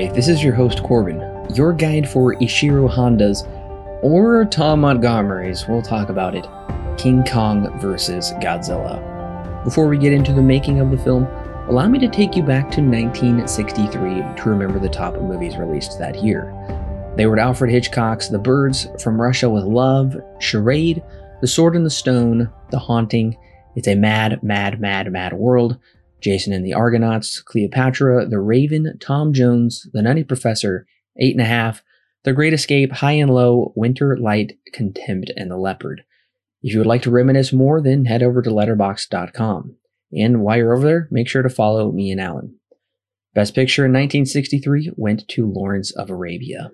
Hi, this is your host Corbin, your guide for Ishiro Honda's or Tom Montgomery's, we'll talk about it, King Kong vs. Godzilla. Before we get into the making of the film, allow me to take you back to 1963 to remember the top movies released that year. They were Alfred Hitchcock's The Birds, From Russia with Love, Charade, The Sword in the Stone, The Haunting, It's a Mad, Mad, Mad, Mad World, Jason and the Argonauts, Cleopatra, The Raven, Tom Jones, The Nutty Professor, Eight and a Half, The Great Escape, High and Low, Winter, Light, Contempt, and The Leopard. If you would like to reminisce more, then head over to letterboxd.com. And while you're over there, make sure to follow me and Alan. Best Picture in 1963 went to Lawrence of Arabia.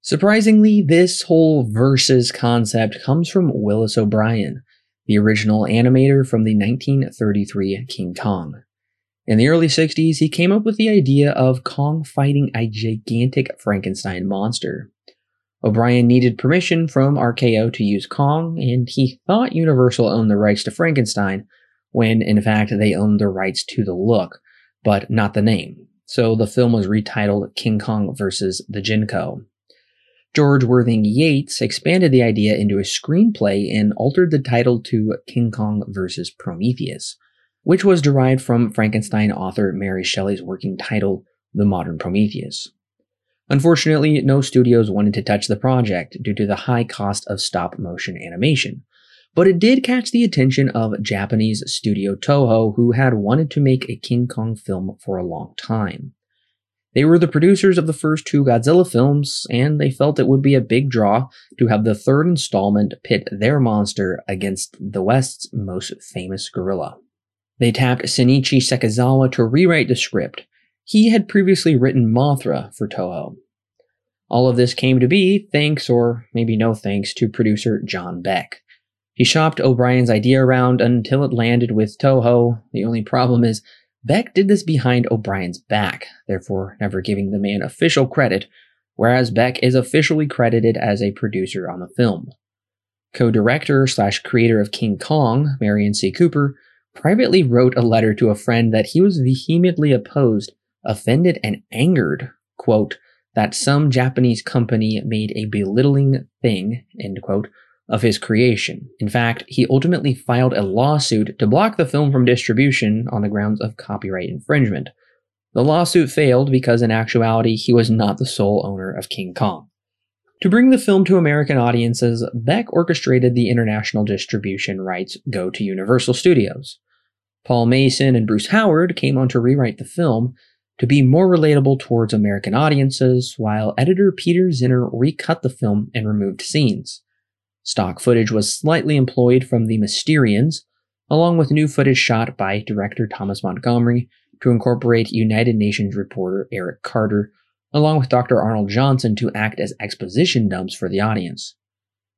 Surprisingly, this whole versus concept comes from Willis O'Brien, the original animator from the 1933 King Kong. In the early 60s, he came up with the idea of Kong fighting a gigantic Frankenstein monster. O'Brien needed permission from RKO to use Kong, and he thought Universal owned the rights to Frankenstein, when in fact they owned the rights to the look, but not the name. So the film was retitled King Kong vs. the Ginko. George Worthing Yates expanded the idea into a screenplay and altered the title to King Kong vs. Prometheus, which was derived from Frankenstein author Mary Shelley's working title, The Modern Prometheus. Unfortunately, no studios wanted to touch the project due to the high cost of stop motion animation, but it did catch the attention of Japanese studio Toho, who had wanted to make a King Kong film for a long time. They were the producers of the first two Godzilla films, and they felt it would be a big draw to have the third installment pit their monster against the West's most famous gorilla. They tapped Shinichi Sekizawa to rewrite the script. He had previously written Mothra for Toho. All of this came to be thanks, or maybe no thanks, to producer John Beck. He shopped O'Brien's idea around until it landed with Toho. The only problem is Beck did this behind O'Brien's back, therefore never giving the man official credit, whereas Beck is officially credited as a producer on the film. Co-director slash creator of King Kong, Merian C. Cooper, privately wrote a letter to a friend that he was vehemently opposed, offended, and angered, quote, that some Japanese company made a belittling thing, end quote, of his creation. In fact, he ultimately filed a lawsuit to block the film from distribution on the grounds of copyright infringement. The lawsuit failed because, in actuality, he was not the sole owner of King Kong. To bring the film to American audiences, Beck orchestrated the international distribution rights go to Universal Studios. Paul Mason and Bruce Howard came on to rewrite the film to be more relatable towards American audiences, while editor Peter Zinner recut the film and removed scenes. Stock footage was slightly employed from the Mysterians, along with new footage shot by director Thomas Montgomery to incorporate United Nations reporter Eric Carter, along with Dr. Arnold Johnson to act as exposition dumps for the audience.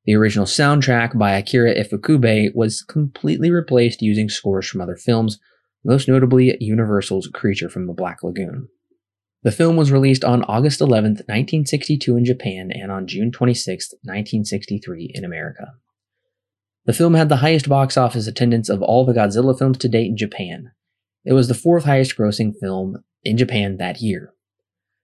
The original soundtrack by Akira Ifukube was completely replaced using scores from other films, most notably Universal's Creature from the Black Lagoon. The film was released on August 11, 1962 in Japan and on June 26, 1963 in America. The film had the highest box office attendance of all the Godzilla films to date in Japan. It was the fourth highest grossing film in Japan that year.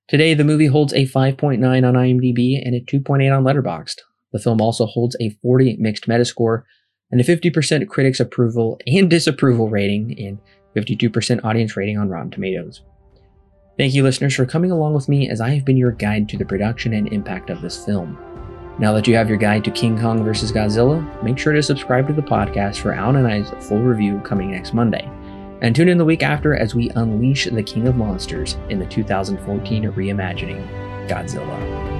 Today, the movie holds a 5.9 on IMDb and a 2.8 on Letterboxd. The film also holds a 40 mixed Metascore and a 50% critics approval and disapproval rating and 52% audience rating on Rotten Tomatoes. Thank you, listeners, for coming along with me as I have been your guide to the production and impact of this film. Now that you have your guide to King Kong vs. Godzilla, make sure to subscribe to the podcast for Alan and I's full review coming next Monday. And tune in the week after as we unleash the King of Monsters in the 2014 reimagining Godzilla.